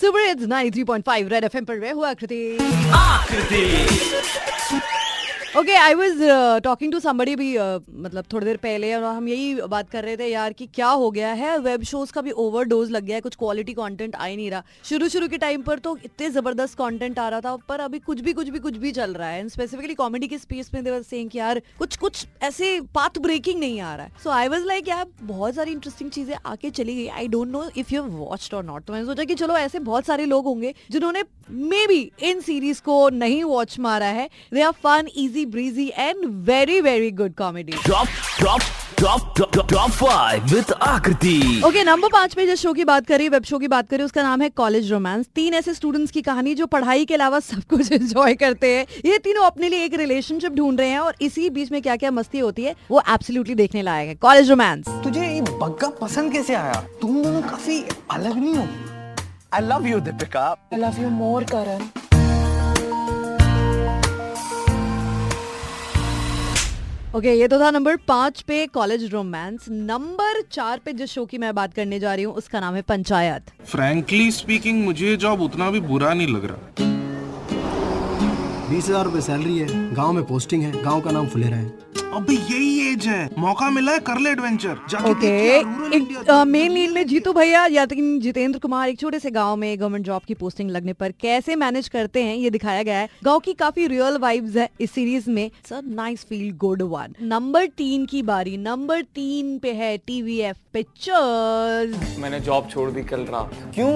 Super hits 93.5 red FM पर हुआ Akriti. Okay I was talking to somebody भी uh, मतलब थोड़ी देर पहले और हम यही बात कर रहे थे यार कि क्या हो गया है? वेब शोज़ का भी ओवरडोज लग गया है कुछ क्वालिटी कंटेंट आ ही नहीं रहा। शुरू शुरू के टाइम पर तो इतने ज़बरदस्त कंटेंट आ रहा था पर अभी कुछ भी कुछ भी कुछ भी चल रहा है। स्पेसिफिकली कॉमेडी के स्पेस में देवर सेइंग कि यार कुछ कुछ ऐसे पाथ ब्रेकिंग नहीं आ रहा है। सो आई वॉज़ लाइक यार बहुत सारी इंटरेस्टिंग चीज़ें आके चली गई। I don't know if you watched और नॉट तो मैंने सोचा कि चलो ऐसे बहुत सारे लोग होंगे जिन्होंने मे बी इन सीरीज़ को नहीं वॉच मारा है। They are fun easy breezy and very very good comedy. Top, top, top, top, top, top five with Akriti. Okay number पाँच पे जिस शो की बात करी वेब शो की बात करी उसका नाम है कॉलेज रोमांस तीन ऐसे स्टूडेंट्स की कहानी जो पढ़ाई के अलावा सब कुछ एंजॉय करते हैं। ये तीनों अपने लिए एक रिलेशनशिप ढूंढ रहे हैं और इसी बीच में क्या क्या मस्ती होती है वो एब्सोल्युटली देखने लायक है। कॉलेज रोमांस तुझे ये बग्गा पसंद कैसे आया? तुम दोनों काफ़ी अलग नहीं हो। I love you Deepika I love you more, Karan. Okay okay, ये तो था नंबर पाँच पे कॉलेज रोमांस नंबर चार पे जिस शो की मैं बात करने जा रही हूँ उसका नाम है पंचायत. फ्रेंकली स्पीकिंग मुझे ये जॉब उतना भी बुरा नहीं लग रहा। बीस हज़ार रूपए सैलरी है गाँव में पोस्टिंग है गाँव का नाम फुलेरा है। अबे यही एज है। मौका मिला है कर ले एडवेंचर ओके मेन लीड में जीतू भैया या तो जितेंद्र कुमार एक छोटे से गाँव में गवर्नमेंट जॉब की पोस्टिंग लगने पर कैसे मैनेज करते हैं ये दिखाया गया है। गाँव की काफ़ी रियल वाइब्स है इस सीरीज़ में। Sir nice feel good one number तीन की बारी नंबर तीन पे है टीवीएफ पिक्चर्स मैंने जॉब छोड़ दी कल रात। क्यों?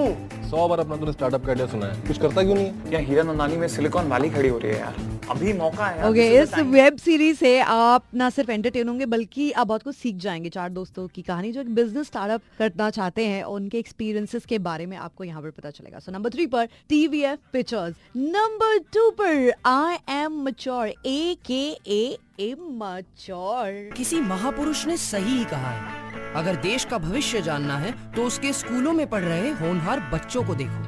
सौ बार अपना स्टार्टअप का आइडिया सुना है। कुछ करता क्यों नहीं क्या हीरा नंदानी में सिलिकॉन वैली खड़ी हो रही है यार? अभी मौका है ओके this इस वेब सीरीज़ से आप ना सिर्फ़ एंटरटेन होंगे बल्कि आप बहुत कुछ सीख जाएँगे चार दोस्तों की कहानी जो एक बिज़नेस स्टार्टअप करना चाहते हैं और उनके एक्सपीरियंसेस के बारे में आपको यहाँ पर पता चलेगा। सो नंबर थ्री पर टीवीएफ पिक्चर्स नंबर टू पर आई एम मच्योर ए के ए इमैच्योर किसी महापुरुष ने सही ही कहा है। अगर देश का भविष्य जानना है तो उसके स्कूलों में पढ़ रहे होनहार बच्चों को देखो।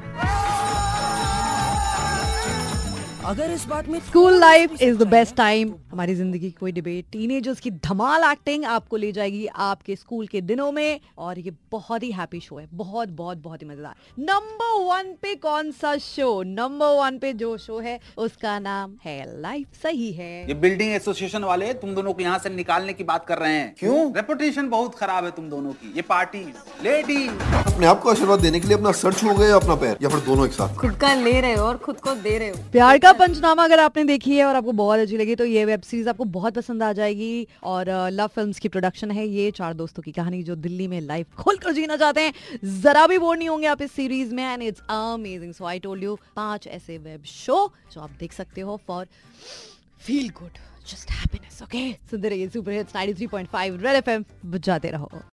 अगर इस बात में school life is the best time हमारी ज़िंदगी की कोई डिबेट टीनेजर्स की धमाल एक्टिंग आपको ले जाएगी आपके स्कूल के दिनों में. और ये बहुत ही हैप्पी शो है. बहुत बहुत बहुत ही मज़ेदार. नंबर वन पे कौन सा शो नंबर वन पे जो शो है उसका नाम है लाइफ सही है. ये बिल्डिंग एसोसिएशन वाले तुम दोनों को यहाँ से निकालने की बात कर रहे हैं. क्यों? रेपुटेशन बहुत खराब है तुम दोनों की. ये पार्टी लेडी अपने आप को आशीर्वाद देने के लिए अपना सर छू गए अपना पैर? या फिर दोनों एक साथ? खुद का ले रहे हो और खुद को दे रहे हो? प्यार का पंचनामा अगर आपने देखी है और आपको बहुत अच्छी लगी तो ये वेब सीरीज़ आपको बहुत पसंद आ जाएगी। और लव फिल्म्स की प्रोडक्शन है ये, चार दोस्तों की कहानी जो दिल्ली में लाइफ खोलकर जीना चाहते हैं। जरा भी बोर नहीं होंगे आप इस सीरीज़ में and it's amazing so I told you पाँच ऐसे वेब शो जो आप देख सकते हो for feel good just happiness okay सुनते रहिए सुपर हिट्स 93.5 रेड एफएम बजाते रहो।